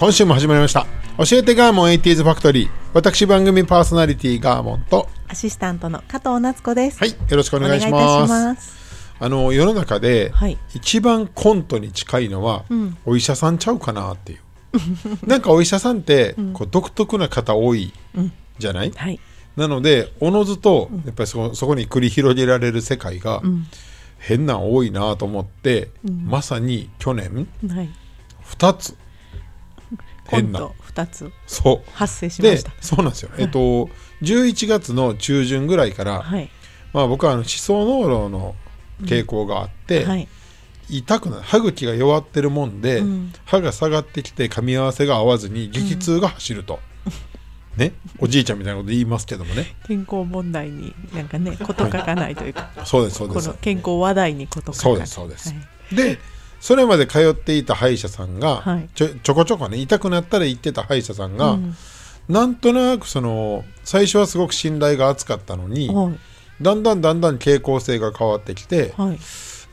今週も始まりました。教えてガーモン 80s ファクトリー。私番組パーソナリティガーモンと。アシスタントの加藤夏子です。はいよろしくお願いしお願いいたますします。あの世の中ではい。一番コントに近いのは、お医者さんちゃうかなっていう。なんかお医者さんってこう独特な方多いじゃない、はい。なのでおのずとやっぱりそこそこに繰り広げられる世界が変なん多いなと思って、まさに去年はい。2つコン変なト二つそう。発生しまでした。そうなんですよ、えっと11月の中旬ぐらいから、はい。まあ、僕はあの思想脳炉の傾向があって、はい。痛くない歯茎が弱ってるもんで、うん。歯が下がってきて噛み合わせが合わずに激痛が走ると、ね。おじいちゃんみたいなこと言いますけどもね。健康問題になんかねこと書かないというか、そうですそうです。この健康話題にこと書かそうない。ですそうです、はい。でそれまで通っていた歯医者さんが、はいちょちょこちょこね痛くなったら行ってた歯医者さんが、うんなんとなくその最初はすごく信頼が厚かったのに、はい。だんだんだんだん傾向性が変わってきて、はい。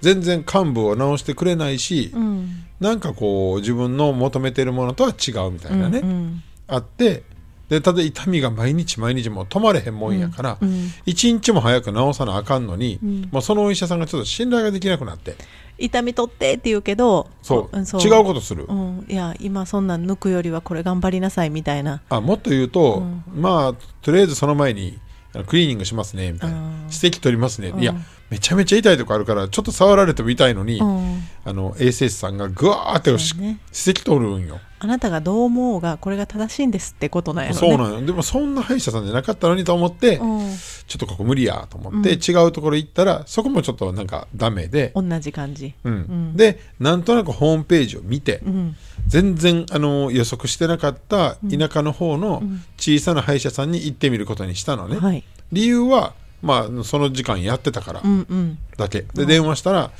全然幹部を直してくれないし、うん。なんかこう自分の求めてるものとは違うみたいなね、うんあってでただ痛みが毎日毎日もう止まれへんもんやから、うん一日も早く治さなあかんのに、ん。もうそのお医者さんがちょっと信頼ができなくなって。痛み取ってって言うけど、そう,、ん違うことする、うん。いや今そんなん抜くよりはこれ頑張りなさいみたいな。あもっと言うと、まあとりあえずその前にクリーニングしますねみたいな。うん指摘取りますね、いやめちゃめちゃ痛いとこあるからちょっと触られても痛いのに、うん。あの衛生士さんがぐわーって指摘取るんよ。あなたがどう思うがこれが正しいんですってことなんやろね。そうなんよでもそんな歯医者さんじゃなかったのにと思って、うん。ちょっとここ無理やと思って、違うところ行ったらそこもちょっとなんかダメで、同じ感じ。うんでなんとなくホームページを見て、うん。全然あの予測してなかった田舎の方の小さな歯医者さんに行ってみることにしたのね、はい。理由はまあその時間やってたからうんうん。だけ、で電話したら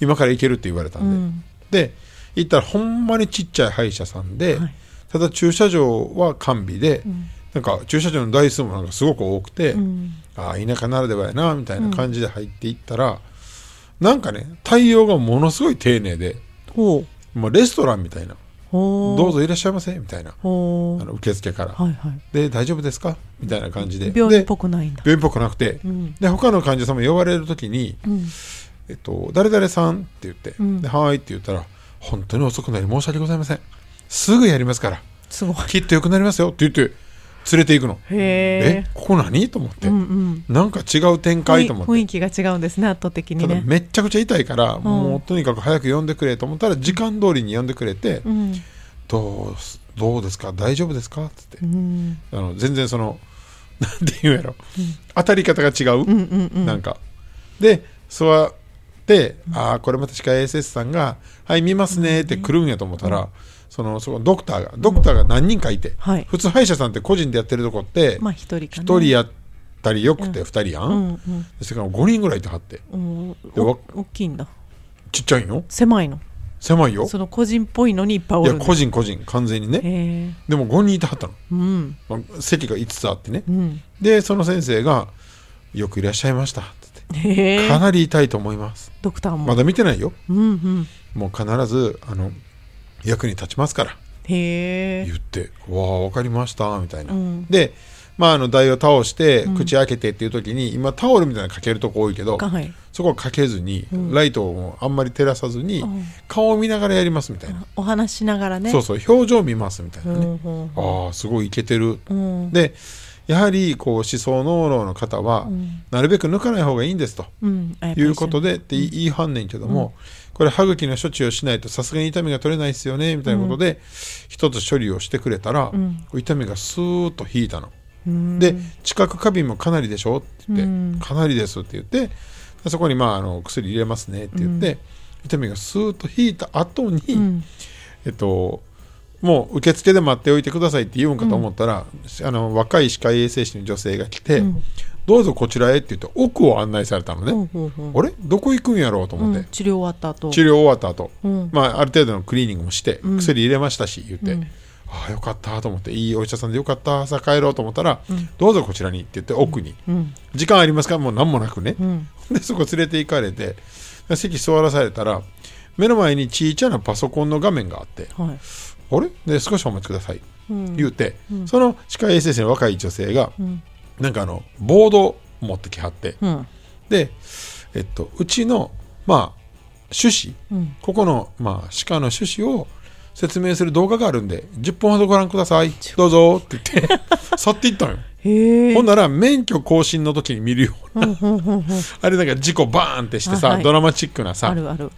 今から行けるって言われたんで、で行ったらほんまにちっちゃい歯医者さんで、はい。ただ駐車場は完備で、なんか駐車場の台数もなんかすごく多くて、ああ田舎ならではやなみたいな感じで入っていったら、なんかね対応がものすごい丁寧で。もう。レストランみたいな。どうぞいらっしゃいませみたいな。あの受付から、はいはい。で大丈夫ですか？みたいな感じで病院っぽでくないんだ。病院っぽくなくて、んで他の患者さんも呼ばれる時にうん。「えっと、誰々さん」って言って「んではーい」って言ったら「本当に遅くなり申し訳ございませんすぐやりますからすごい。きっと良くなりますよ」って言って連れて行くのえ。ここ何？と思って、うんうん。なんか違う展開？と思って雰囲気が違うんですね、圧倒的にただね。めっちゃくちゃ痛いから、もうとにかく早く呼んでくれと思ったら時間通りに呼んでくれて「うん。どうすどうですか？大丈夫ですか?」っつって、うん。あの全然その なんて言うんやろ、当たり方が違う、うんうんうん。なんかで座って、ああこれまた歯科衛生士さんが「はい見ますね」って来るんやと思ったら、そのそこドクターがドクターが何人かいて、はい普通歯医者さんって個人でやってるとこってまあ一人かな。一人やったりよくて二人やん、うんうん。それから5人ぐらいいてはってうん。で大きいんだ。ちっちゃいよ狭いの。狭いよその個人っぽいのにいっぱいおいやるんだ。個人個人完全にね。でも5人いてはったの、うん。まあ席が5つあってね、うん。でその先生が「よくいらっしゃいました」ってへ言って「かえ。なり痛いと思います」ドクターも。まだ見てないようんうん。もう必ずあの役に立ちますから。言って「わあ分かりました」みたいな、うん。でまああの台を倒して口開けてっていう時に、今タオルみたいなのかけるとこ多いけど、はい。そこはかけずに、ライトをあんまり照らさずに、ん。顔を見ながらやりますみたいな、お話しながらね。そうそう表情見ますみたいなね、うんうんああすごいいけてる、うん。でやはりこう思想脳炉の方は、なるべく抜かない方がいいんですと。いうことでって言いはんねんけども、これ歯茎の処置をしないとさすがに痛みが取れないですよねみたいなことで、一つ処理をしてくれたら、痛みがスーッと引いたの。で知覚過敏もかなりでしょって言って、うん。かなりですって言ってそこにまああの薬入れますねって言って、痛みがスーッと引いた後に、うん。えっともう受付で待っておいてくださいって言うんかと思ったら、あの若い歯科衛生士の女性が来て、うんどうぞこちらへって言って奥を案内されたのね、ほうほうほうあれ？どこ行くんやろうと思って、うん治療終わった後。治療終わった後、うん。まあある程度のクリーニングもして、うん。薬入れましたし言って、うん。ああよかったと思っていいお医者さんでよかったさあ帰ろうと思ったら、どうぞこちらにって言って奥に、うん。時間ありますか？もう何もなくね、うん。でそこ連れて行かれて席座らされたら目の前にちいちゃなパソコンの画面があってはい「あれ？で少しお待ちください」うん。言うて、その歯科衛生士の若い女性が、んなんかあのボードを持ってきはって、うん。で、えっと、うちのまあ趣旨、うん。ここの、まあ、歯科の趣旨を説明する動画があるんで10分ほどご覧ください。どうぞ。って言って 去っていったのよ。ほんなら免許更新の時に見るような、あれなんか事故バーンってしてさ、あはい。ドラマチックなさあるある。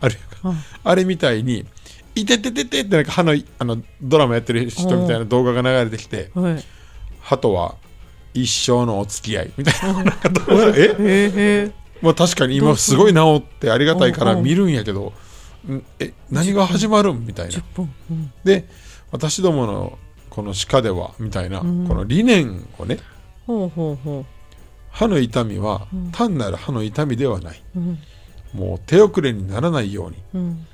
あれみたいに「いてててて」ってなんか歯のあのドラマやってる人みたいな動画が流れてきてはい。歯とは一生のお付き合いみたいな。なんか動画え？へえへまあ確かに今すごい治ってありがたいから見るんやけどん。え何が始まるんみたいな。10分。うん。で私どものこの歯科ではみたいな、この理念をね歯の痛みは単なる歯の痛みではない、ううん。もう手遅れにならないようにうん。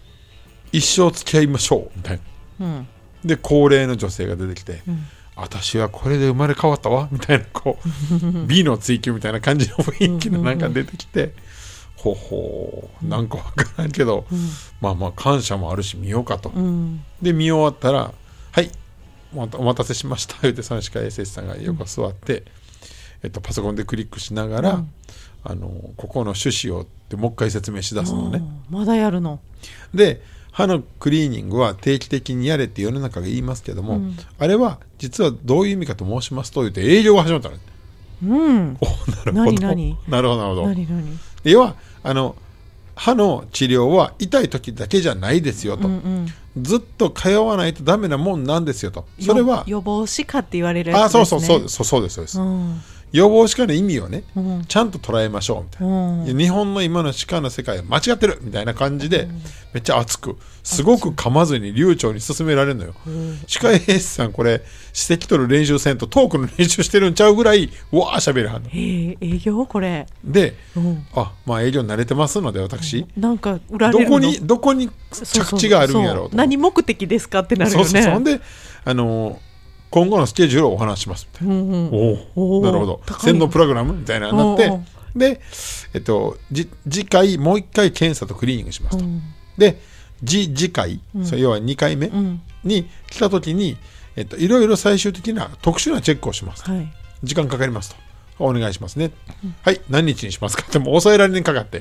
一生付き合いましょうみたいな。うん。で高齢の女性が出てきて、ん私はこれで生まれ変わったわみたいなこう 美の追求みたいな感じの雰囲気のなん。か出てきて、ほほうなんかわからんけど、まあまあ感謝もあるし見ようかと、うん。で見終わったら「はいお待たお待たせしました」言ってその歯科衛生士さんが横座って、えっと、パソコンでクリックしながら、あのここの趣旨をってもう一回説明しだすのね。うんまだやるの？で歯のクリーニングは定期的にやれって世の中が言いますけども、あれは実はどういう意味かと申しますと言って営業が始まったのね。うん。おなるほど。何何？なるほどなるほど。要はあの歯の治療は痛い時だけじゃないですよと、うんずっと通わないとダメなもんなんですよと。それはよ予防歯科って言われるやつですね。あそうそうそうそうそうですそうです、うん予防歯科の意味をね、うん。ちゃんと捉えましょうみたいな、うん。日本の今の歯科の世界は間違ってるみたいな感じで、めっちゃ熱くすごく噛まずに流暢に進められるのよ、歯科衛生士さんこれ指摘取る練習せんとトークの練習してるんちゃうぐらいうわーしゃべるはんの。へえ営業？これ。で、うん。あまあ営業慣れてますので私、なんか売られどるの？こにどこに着地があるんやろう何目的ですかってなるよね。そうそうそんであのー今後のスケジュールをお話しします。みたいな、うんうん。なるほど。洗脳プログラムみたいななっおてで、えっと、じ次回もう1回検査とクリーニングしますと、うん。で次次回、それ要は2回目うん。に来た時に、えっと、いろいろ最終的な特殊なチェックをしますと、はい。時間かかりますと。お願いしますね、はい何日にしますかってもう抑えられにかかって。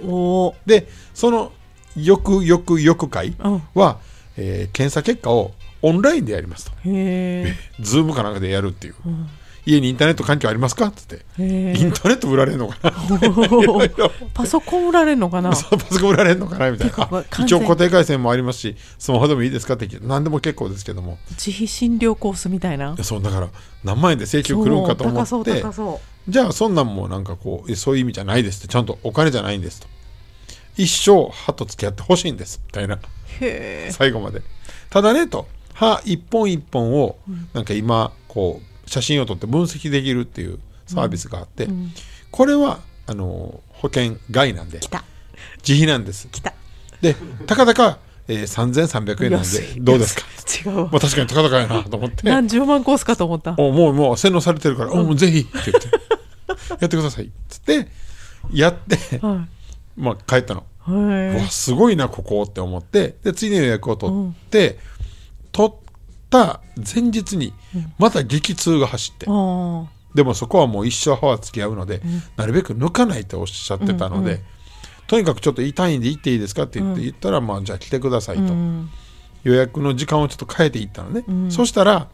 でその翌翌翌回うん。は、えー検査結果をオンラインでやりますと。へえズームかなんかでやるっていう、家にインターネット環境ありますかっつって。へインターネット売られるのかな。えパソコン売られるのかな？パソコン売られるのかな みたいな。一応固定回線もありますしスマホでもいいですかって何でも結構ですけども。自費診療コースみたいな？そうだから何万円で請求来るんかと思って。じゃあそんなんもなんかこうえそういう意味じゃないですって。ちゃんとお金じゃないんですと。一生歯と付き合ってほしいんです。みたいな。最後まで。ただねと歯一本一本をなんか今こう写真を撮って分析できるっていうサービスがあって、これはあの保険外なんで自費なんです。でたかだか、えー、3300円なんでどうですか？違うわ。まあ確かに高々やなと思って。何十万コースかと思った。おもうもう洗脳されてるから、おもうぜひって言って。やってください。っつってやってはまあ帰ったの。わすごいなここって思ってで次の予約を取って、取った前日にまた激痛が走って、あでもそこはもう一生歯は付き合うので、なるべく抜かないとおっしゃってたので、とにかくちょっと痛いんで行っていいですかって言って、言ったらまあじゃあ来てくださいと、予約の時間をちょっと変えていったのね、そしたら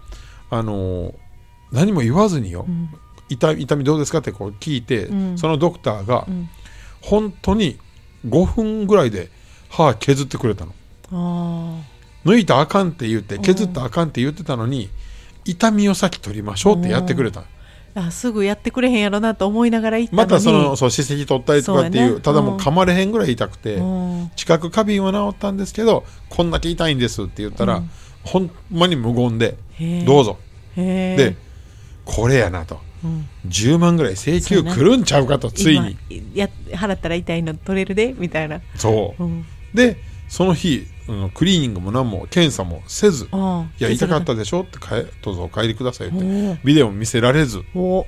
あのー何も言わずによ、痛痛みどうですかってこう聞いて、ん。そのドクターが、本当に5分ぐらいで歯削ってくれたの。あ抜いたらあかんって言って削ったらあかんって言ってたのに痛みを先取りましょうってやってくれた。あすぐやってくれへんやろなと思いながら行ったまたそのそう歯石取ったりとかっていうねただもう噛まれへんぐらい痛くて、うん。知覚過敏は治ったんですけどこんだけ痛いんですって言ったら、ほんまに無言でどうぞ。でこれやなと、ん。10万ぐらい請求来るんちゃうかとついに。今や払ったら痛いの取れるでみたいな。そう、うん。でその日、うん。クリーニングも何も検査もせずいや痛かったでしょ？って帰どうぞお帰りくださいってビデオも見せられずお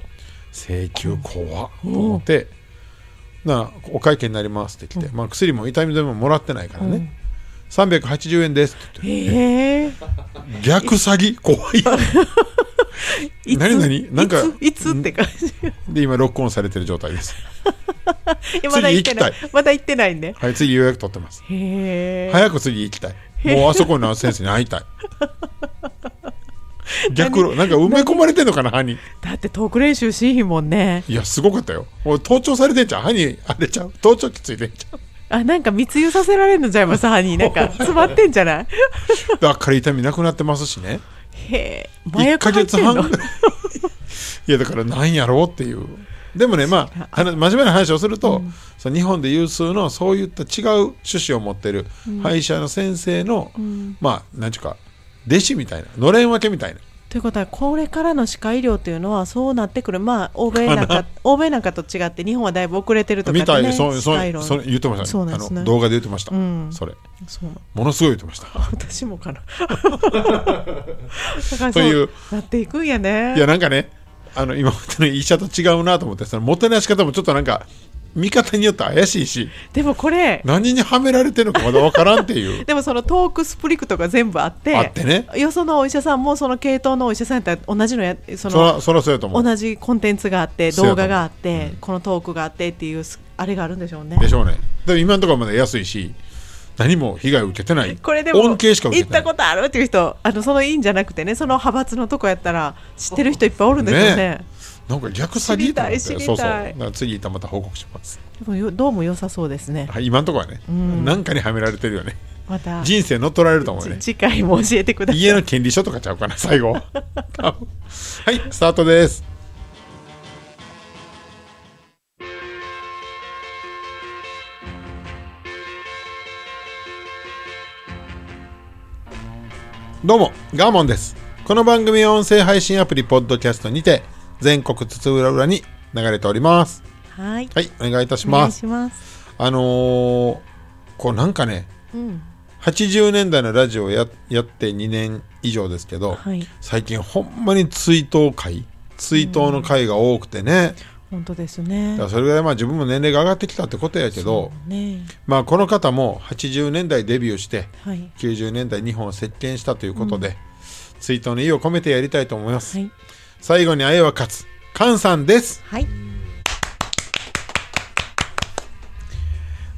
請求怖っと思ってなお会計になりますって来て、まあ、薬も痛み止めももらってないからね、380円ですって言って逆詐欺？怖い 何何？なんかいつって感じ。で今ロックオンされてる状態です まだ行ってない。まだ行ってないんではい次予約取ってます。へえ早く次行きたい。もうあそこの先生に会いたい。逆路なんか埋め込まれてんのかな歯にだってトーク練習しいひんもんね。いやすごかったよ。もう盗聴されてんじゃん歯にあれちゃう？盗聴器ついてんじゃんあなんか密輸させられるのちゃいます？歯になんか詰まってんじゃない？だから痛みなくなってますしね。へえ麻1ヶ薬入ってんの？月半。いやだからなんやろうっていうでもねまあ真面目な話をすると、その日本で有数のそういった違う趣旨を持ってる歯医者の先生の、まあなんちゅうか弟子みたいなのれん分けみたいな。ということはこれからの歯科医療っていうのはそうなってくる。まあ欧米なんか欧米なんかと違って日本はだいぶ遅れてるとかねみたいでそうそうそれ言ってましたそうなんですね。あの動画で言ってました、うん。それ。そうものすごい言ってました。私もかな。だからというそう。なっていくんやね。いやなんかねあの今までの医者と違うなと思ってそのもてなし方もちょっとなんか見方によって怪しいしでもこれ何にはめられてるのかまだわからんっていう。でもそのトークスプリクとか全部あってあってね。よそのお医者さんもその系統のお医者さんやったら同じのやそのそらそ同じコンテンツがあって動画があって、このトークがあってっていうすあれがあるんでしょうね。でしょうね。でも今のところまだ安いし何も被害を受けてない。これでも恩恵しか受行ってたことあるっていう人あのそのいいんじゃなくてねその派閥のとこやったら知ってる人いっぱいおるんですよね。ねなんか逆詐欺とそうそう。次行ったらまた報告します、でもよどうも良さそうですね。はい、今のところはね、なんかにはめられてるよね。また人生乗っ取られると思うよね。次回も教えてください。家の権利書とかちゃうかな最後は いスタートですどうもガーモンです。この番組は音声配信アプリポッドキャストにて全国津々浦々に流れております。はい。はいお願いいたしお願いますします。あのー、こうなんかねうん。80年代のラジオややって2年以上ですけど、はい。最近ほんまに追悼会追悼の会が多くてね、本当ですね。それぐらいまあ自分も年齢が上がってきたってことやけど、ね。まあこの方も80年代デビューしてはい。90年代日本を席巻したということで、追悼の意を込めてやりたいと思います、はい。最後に愛は勝つ菅さんです。はい。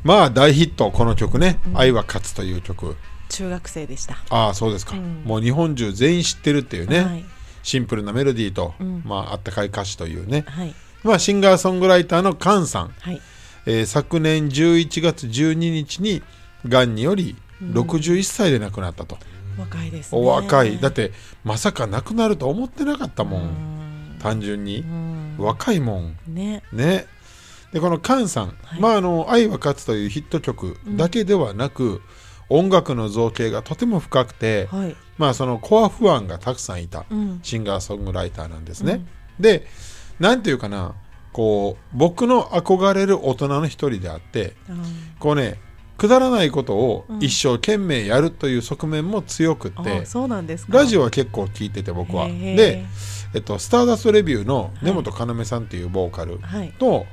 まあ大ヒットこの曲ね「愛は勝つ」という曲。中学生でした。ああそうですか、ん。もう日本中全員知ってるっていうね、はい。シンプルなメロディーと、ん。まああったかい歌詞というね、はいまあ、シンガーソングライターの菅さん、はい。えー昨年11月12日にがんにより61歳で亡くなったと、若いですね。お若い。だってまさか亡くなると思ってなかったもん、うん。単純に。う、ん。若いもん。ね。ね。でこの菅さん「はい。まあ、あの愛は勝つ」というヒット曲だけではなく、音楽の造形がとても深くて、はい。まあ、そのコア不安がたくさんいたうん。シンガーソングライターなんですね。でなんていうかなこう僕の憧れる大人の一人であってこうねくだらないことを一生懸命やるという側面も強くって、うなんですか。ラジオは結構聞いてて僕は。で、えっと、スターダストレビューの根本要さんっていうボーカルはい。と、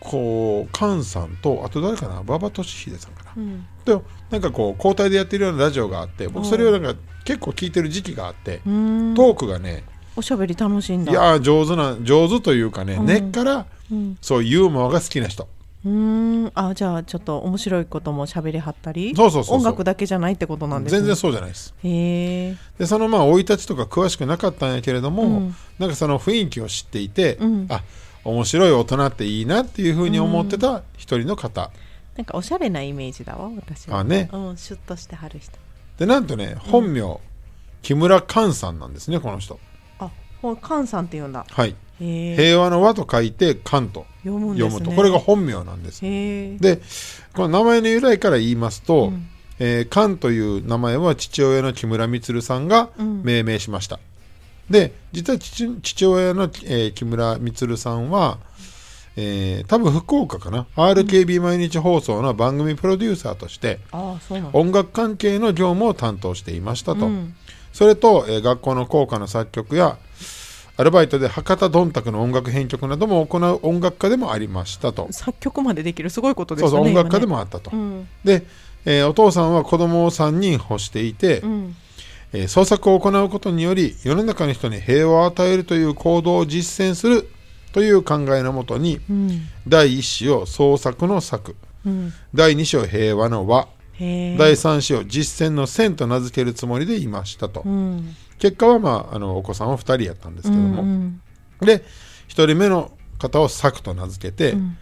こう菅さんとあと誰かな？馬場俊秀さんかな。うん。となんかこう交代でやってるようなラジオがあって僕それをなんか結構聞いてる時期があってトークがねおしゃべり楽しいんだ。いやー上手な上手というかね、うん。根っからうん。そうユーモアが好きな人。うーん。あじゃあちょっと面白いことも喋りはったり？そうそうそう音楽だけじゃないってことなんですね。全然そうじゃないです。へえ。でそのまあ生い立ちとか詳しくなかったんやけれども、うん。なんかその雰囲気を知っていて、うん。あ面白い大人っていいなっていうふうに思ってた一人の方、なんかおしゃれなイメージだわ私は。あね。うんシュッとしてはる人。でなんとね本名、木村寛さんなんですねこの人あほカンさんって言うんだ。はい。平和の和と書いて寛と読むね。読むと。これが本名なんです。でこの名前の由来から言いますと、うん。えー寛という名前は父親の木村充さんがうん。命名しました、で実は父父親の、えー木村充さんは、えー多分福岡かな？RKB 毎日放送の番組プロデューサーとして音楽関係の業務を担当していましたと、うん。それと、えー学校の校歌の作曲やアルバイトで博多どんたくの音楽編曲なども行う音楽家でもありましたと。作曲までできるすごいことでそうすねそう音楽家でもあったと、うん。で、えーお父さんは子供を3人欲していて、うん。えー創作を行うことにより世の中の人に平和を与えるという行動を実践するという考えのもとにうん。第1子を創作の作うん。第2子を平和の和第3子を実践の線と名付けるつもりでいましたと、うん。結果は、まあ、あのお子さんは2人やったんですけども、うんで1人目の方を作と名付けて、うん。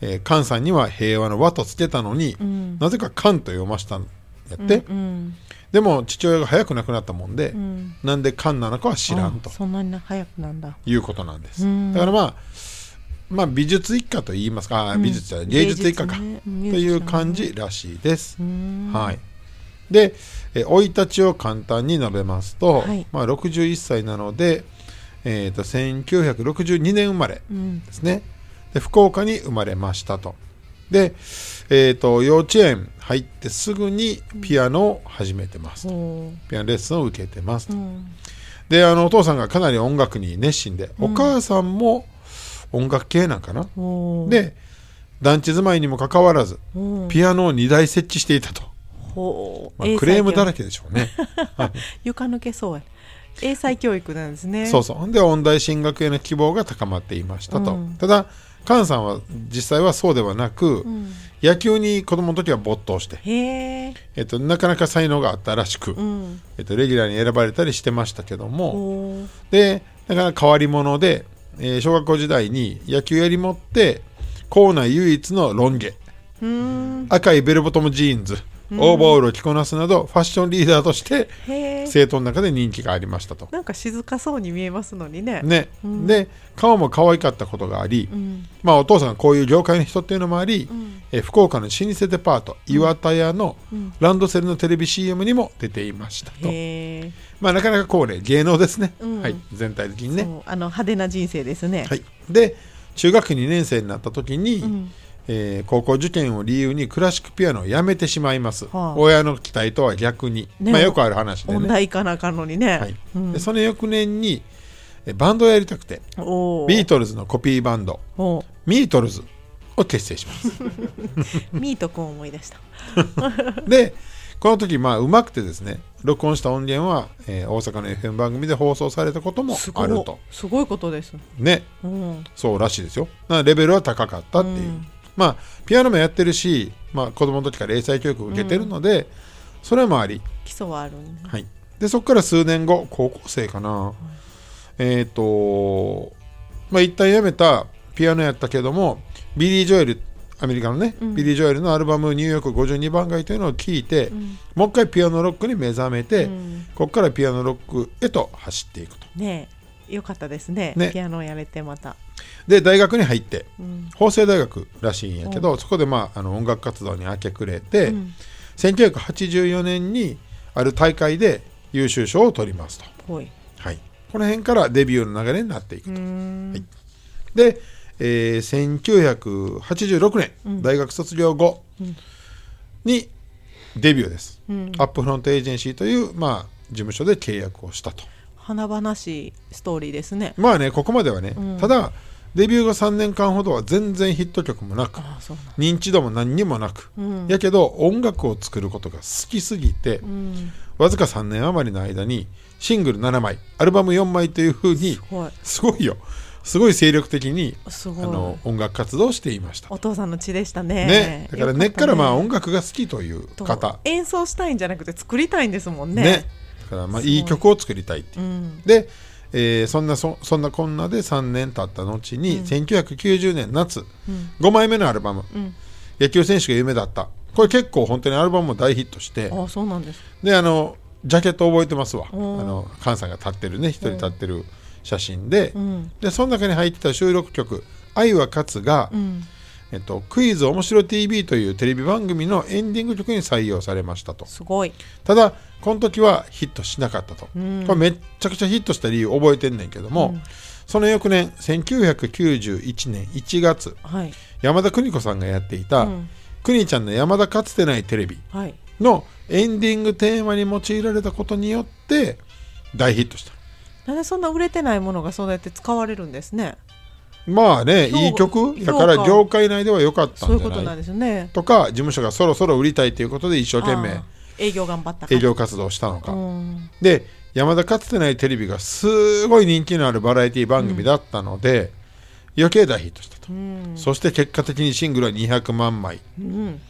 えー菅さんには平和の和とつけたのに、うん。なぜか菅と読ましたんやって、うん。でも父親が早く亡くなったもんで、うん。なんで菅なのかは知らんと。あそんなに早くなんだ。いうことなんです、うん。だからまあまあ美術一家と言いますか、あうん。美術じゃない芸術一家か、ね。とうんいう感じらしいです、うんはい。で生い立ちを簡単に述べますと、はい。まあ、61歳なので、えー、と1962年生まれうんですね。で福岡に生まれましたと。で、えー、と幼稚園入ってすぐにピアノを始めてますと、ほピアノレッスンを受けてますと、ううん。であのお父さんがかなり音楽に熱心で、お母さんも音楽系なんかな、で団地住まいにもかかわらずピアノを2台設置していたと、まあ、クレームだらけけでしょうね。床抜けそうや。英才教育なんですね。そうそう。で音大進学への希望が高まっていましたと、うん。ただ菅さんは実際はそうではなく、うん。野球に子供の時は没頭して、へええっと、なかなか才能があったらしく、うん。えっと、レギュラーに選ばれたりしてましたけども、でだから変わり者で、えー小学校時代に野球やり持って校内唯一のロン毛。赤いベルボトムジーンズオーバーオールを着こなすなどファッションリーダーとして生徒の中で人気がありましたと。なんか静かそうに見えますのにね。ね。うん。で顔も可愛かったことがあり、うん。まあ、お父さんがこういう業界の人っていうのもあり、うん。えー福岡の老舗デパート岩田屋のうん。ランドセルのテレビ CM にも出ていましたと、まあ、なかなかこうね芸能ですね、うん。はい、全体的にね。あの派手な人生ですね。はい、で中学2年生になった時に、うん。えー高校受験を理由にクラシックピアノをやめてしまいます、はあ。親の期待とは逆に、ね。まあ、よくある話で音ね、大行かなあかんのにね。はい。うん。でその翌年にえバンドをやりたくて。ビートルズのコピーバンド。ミートルズを結成します。ミート君を思い出した。でこの時まあうまくてですね録音した音源は、えー大阪の FM 番組で放送されたこともあると。すごいことです。ね。うん。そうらしいですよ。レベルは高かったっていう、うん。まあピアノもやってるし、まあ、子供の時から英才教育を受けてるので、それもあり、基礎はある。ねはい、でそこから数年後高校生かな、えっ、とまあ一旦やめたピアノやったけどもビリー・ジョエルアメリカのね、うん。ビリー・ジョエルのアルバム「ニューヨーク52番街」というのを聴いて、うん。もう一回ピアノロックに目覚めて、うん。ここからピアノロックへと走っていくと。ねえ。よかったですね。ね。ピアノやれてまた。で大学に入ってうん。法政大学らしいんやけど、そこで、まあ、あの音楽活動に明け暮れて、うん。1984年にある大会で優秀賞を取りますと、はい、この辺からデビューの流れになっていくと、ん。はい。で、えー1986年、うん。大学卒業後うんにデビューです、うん。アップフロントエージェンシーという、まあ、事務所で契約をしたと。華々しいストーリーですね。まあねここまではね、うん。ただデビュー後3年間ほどは全然ヒット曲もなく認知度も何にもなく、うん。やけど音楽を作ることが好きすぎて、うん。わずか3年余りの間にシングル7枚アルバム4枚というふうにすごいよすごい精力的にあの音楽活動をしていました。お父さんの血でしたね。ね。だから根っからまあ音楽楽が好きという方。演奏したいんじゃなくて作りたいんですもんね。ね。だからまあい。いい曲を作りたいっていう。うん。で、えーそんなそそんなこんなで3年経った後に、うん。1990年夏うん。5枚目のアルバム。うん「野球選手が夢だった。これ結構本当にアルバムも大ヒットして。あそうなんです。であのジャケット覚えてますわ。あの菅さんが立ってるね一人立ってる写真で、ん。でその中に入ってた収録曲「愛は勝つが」うん。えっと、クイズおもしろ TV というテレビ番組のエンディング曲に採用されましたと。すごい。ただこの時はヒットしなかったと、ん。これめっちゃくちゃヒットした理由覚えてんねんけども、その翌年1991年1月はい。山田邦子さんがやっていたうん「邦、ちゃんの山田かつてないテレビはい」のエンディングテーマに用いられたことによって大ヒットしたなんでそんな売れてないものがそうやって使われるんですね。まあね評いい曲？やから業界内では良かったそういんじゃない？うことなんですよね。とか事務所がそろそろ売りたいということで一生懸命営業頑張った営業活動をしたのか、うん。で山田かつてないテレビがすごい人気のあるバラエティ番組だったので、余計大ヒットしたと、うん。そして結果的にシングルは200万枚。うん。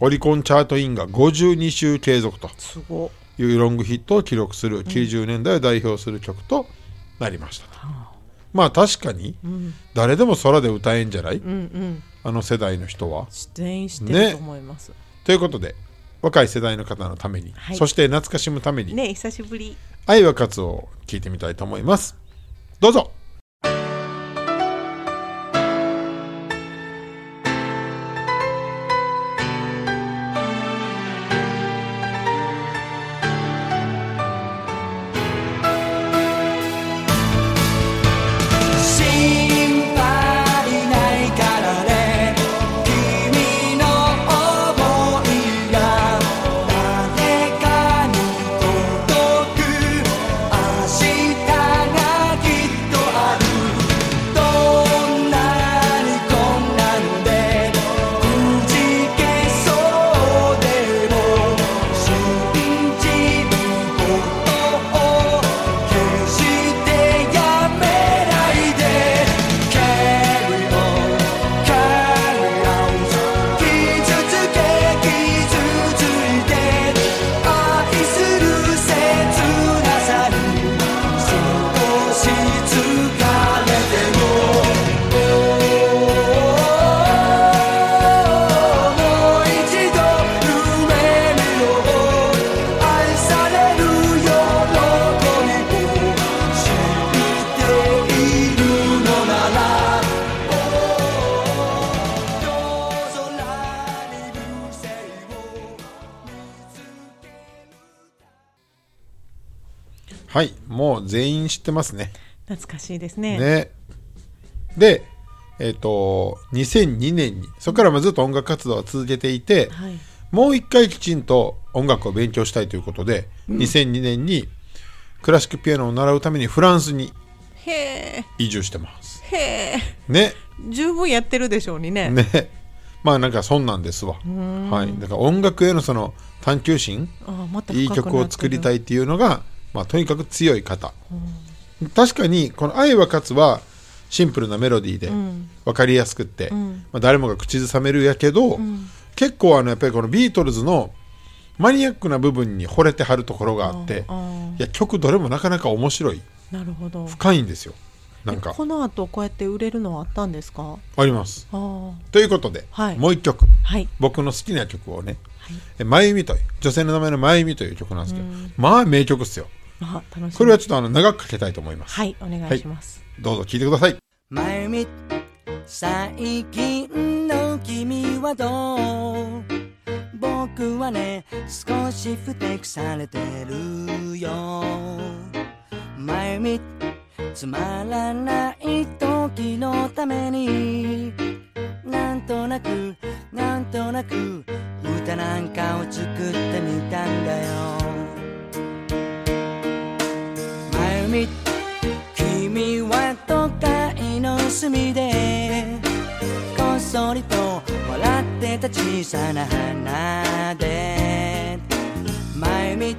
オリコンチャートインが52週継続と。すごいうロングヒットを記録する90年代を代表する曲となりましたと、まあ確かにうん。誰でも空で歌えんじゃない、うんうん。あの世代の人は。全員知ってねると思います。ということで若い世代の方のために、はい。そして懐かしむために、ね久しぶり。愛は勝つを聞いてみたいと思います。どうぞもう全員知ってますね。懐かしいですね。ね。でえっ、と2002年にそこからもずっと音楽活動は続けていて、はい。もう一回きちんと音楽を勉強したいということで、2002年にクラシックピアノを習うためにフランスに移住してます。へえ。ね。十分やってるでしょうにね。ね。まあなんかそんなんですわ。はい。だから音楽へのその探求心いい曲を作りたいいっていうのが、まあ、とにかく強い方、確かにこの「愛は勝つ」はシンプルなメロディーでん。分かりやすくって、ん。まあ、誰もが口ずさめるやけど、結構あのやっぱりこのビートルズのマニアックな部分に惚れてはるところがあっていや曲どれもなかなか面白い。なるほど。深いんですよ。なんか。この後こうやって売れるのはあったんですか？あります。ということで、はい。もう一曲。はい。僕の好きな曲をね。はい「えまゆみ」という女性の名前の「まゆみ」という曲なんですけど、まあ名曲っすよあ楽しみ。これはちょっとあの長くかけたいと思います、はいお願いします、どうぞ聴いてください。まゆみ最近の君はどう?僕はね少しふてくされてるよ。まゆみつまらない時のためになんとなくなんとなく歌なんかを作ってみたんだよみ君は都会の隅でこっそりと笑ってた小さな花で。まゆみ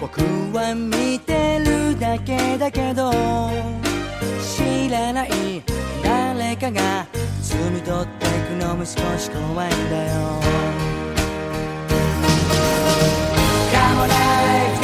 僕は見てるだけだけど知らない誰かが摘み取っていくのも少し怖いんだよ。Come on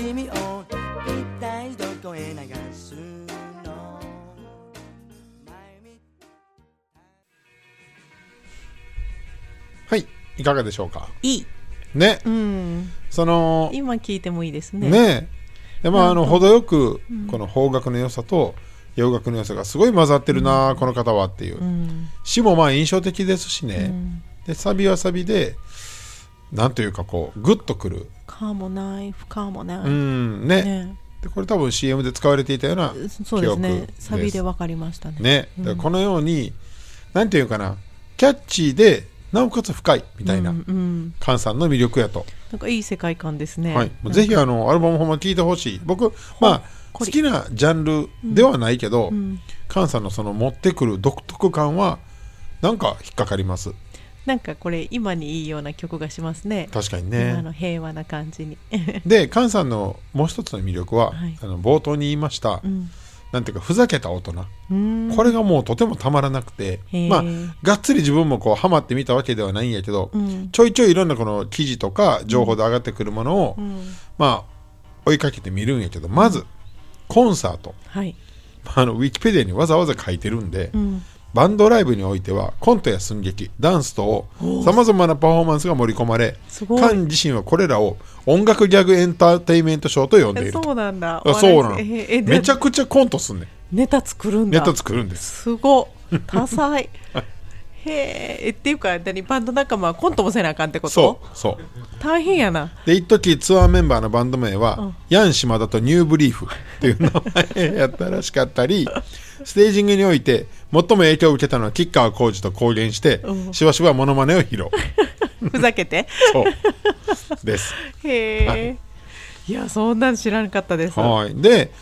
しみを一体どこへ流すの？はいいかがでしょうか？いい。ね。うん。その今聞いてもいいですね。ね。でまああの程よくこの邦楽の良さと洋楽の良さがすごい混ざってるな、この方はっていう、うん。詩もまあ印象的ですしうね、ん。でサビはサビでなんというかこうグッとくるかもない不可もなうい、んね。ね。でこれ多分 CM で使われていたようなそうですね。サビで分かりましたね。ね、だからこのようになんていうかなキャッチーでなおかつ深いみたいな、うんうん。菅さんの魅力やと、なんかいい世界観ですね。はい、ぜひあのアルバムほんま聴いてほしい。僕まあ好きなジャンルではないけど、うん。菅さんのその持ってくる独特感はなんか引っかかりますなんかこれ今にいいような曲がしますね。確かに今ねの平和な感じに。で菅さんのもう一つの魅力は、はい。あの冒頭に言いました、うん。なんていうかふざけた大人、うん。これがもうとてもたまらなくてまあがっつり自分もこうハマってみたわけではないんやけど、うん。ちょいちょいいろんなこの記事とか情報で上がってくるものを、うん。まあ追いかけてみるんやけどまずコンサート。はい。あのウィキペディアにわざわざ書いてるんで、うんバンドライブにおいてはコントや寸劇ダンスとさまざまなパフォーマンスが盛り込まれカン自身はこれらを音楽ギャグエンターテインメントショーと呼んでいる。とそうなんだ。あそうなの。めちゃくちゃコントすんねん。ネタ作るんだ。ネタ作るんです。すごっ。多彩 へええっていうか何？バンド仲間はコントもせなあかんってこと？そうそう。大変やな。で一時ツアーメンバーのバンド名は、ヤン島田とニューブリーフっていう名前やったらしかったりステージングにおいて最も影響を受けたのは吉川晃司と公言して、うん。しばしばモノマネを披露。ふざけて？そう。です。へえ、、はい。やそんなん知らなかったです。はい。で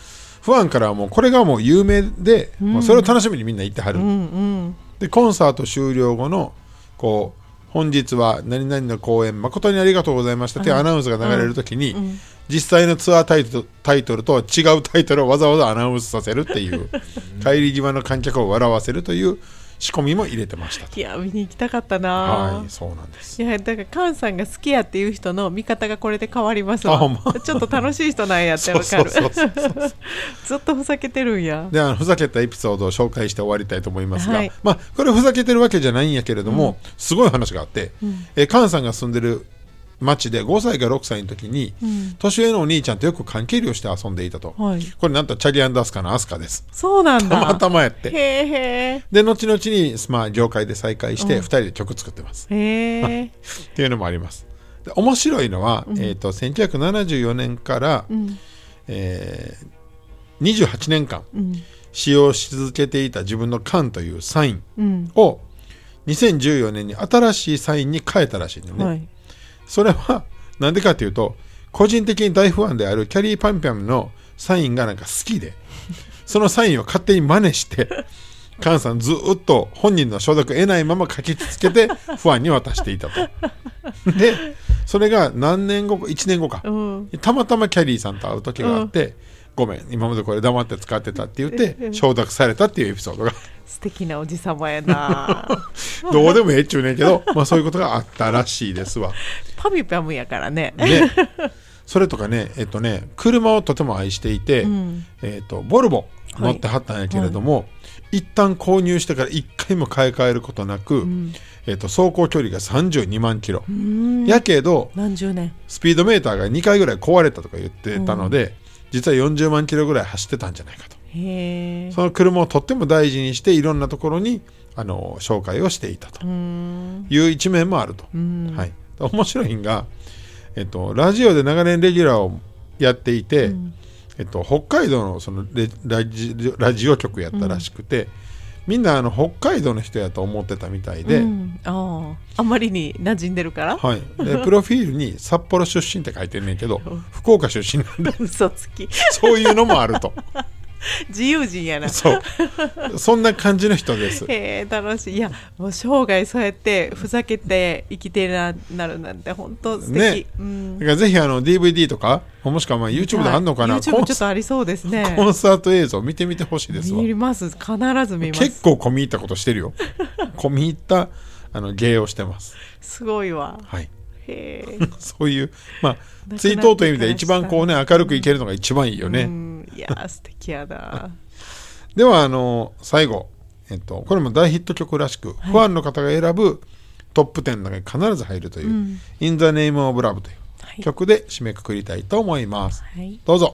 ファンからはもうこれがもう有名で、もうそれを楽しみにみんな行ってはる、うんうん。でコンサート終了後のこう本日は何々の公演誠にありがとうございましたってアナウンスが流れるときに、実際のツアータイトルタイトルと違うタイトルをわざわざアナウンスさせるっていう 帰り際の観客を笑わせるという仕込みも入れてましたと。いや見に行きたかったな、はいそうなんです。いやだから菅さんが好きやっていう人の見方がこれで変わりますわ。ま。ちょっと楽しい人なんやってわかる。ずっとふざけてるんや。であのふざけたエピソードを紹介して終わりたいと思いますが、はい。まあこれふざけてるわけじゃないんやけれども、すごい話があって、え菅さんが住んでる町で5歳か6歳の時に、ん。年上のお兄ちゃんとよく関係をして遊んでいたと、はい。これなんとチャリアンダスカのアスカです。そうなんだ。たまたまやって。へえへで後々に、まあ、業界で再会して2人で曲作ってます、えへえっていうのもあります。で面白いのは、えー、と1974年から、うん。えー28年間うん。使用し続けていた自分の缶というサインうん。を2014年に新しいサインに変えたらしいんだよね、はいそれはなんでかっていうと個人的に大ファンであるキャリーパンピャムのサインがなんか好きでそのサインを勝手に真似して菅さんずっと本人の承諾得ないまま書きつけてファンに渡していたと。でそれが何年後か1年後か、うん。たまたまキャリーさんと会う時があって、ごめん今までこれ黙って使ってたって言って承諾されたっていうエピソードが。素敵なおじさまやな どうでもええっちゅうねんけど、まあ、そういうことがあったらしいですわ。パミュパムやからね。ね、それとかね、えっとね、車をとても愛していて、ん。えっと、ボルボ乗ってはったんやけれども、一旦購入してから一回も買い替えることなく、えっと、走行距離が32万キロ。やけど、何十年？スピードメーターが2回ぐらい壊れたとか言ってたので、実は40万キロぐらい走ってたんじゃないかと。その車をとっても大事にして、いろんなところにあの紹介をしていたとうん。いう一面もあると。うん。はい、面白いんが、えっと、ラジオで長年レギュラーをやっていて、えっと、北海道のそのレラジオ局やったらしくて、みんなあの北海道の人やと思ってたみたいで、うん。ああ。あんまりに馴染んでるから？はい、でプロフィールに札幌出身って書いてんねんけど 福岡出身なんで。嘘つき。そういうのもあると 自由人やな。そう。そんな感じの人です。へえ楽しい。いやもう生涯そうやってふざけて生きてななるなんて本当素敵、ね。うん。だからぜひあの DVD とかもしくはまあ YouTube であんのかな、はい YouTube ちょっとありそうですね。コンサート映像見てみてほしいですわ。見ます必ず見ます。結構込み入ったことしてるよ。込み入ったあの芸をしてます。すごいわ。はい。へえ。そういう、まあ、追悼という意味で一番こうね、明るくいけるのが一番いいよね。うんいやー素敵やなでは、あの、最後、えっと、これも大ヒット曲らしく、ファンの方が選ぶトップ10の中に必ず入るという、In the Name of Love という曲で締めくくりたいと思います。はい。どうぞ。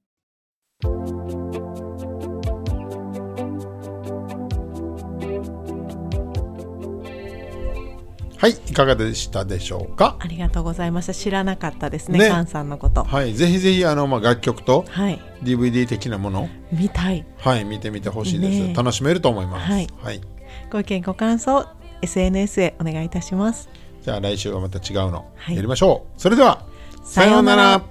はい、いかがでしたでしょうか？ありがとうございました。知らなかったですねね。カンさんのこと。はい、ぜひぜひ、あの、まあ、楽曲とはい。DVD 的なもの、見たい。はい、見てみてほしいです、ね楽しめると思います。はい。はい。ご意見ご感想 SNS へお願いいたします。じゃあ来週はまた違うの。はい。やりましょう。それでは、さようなら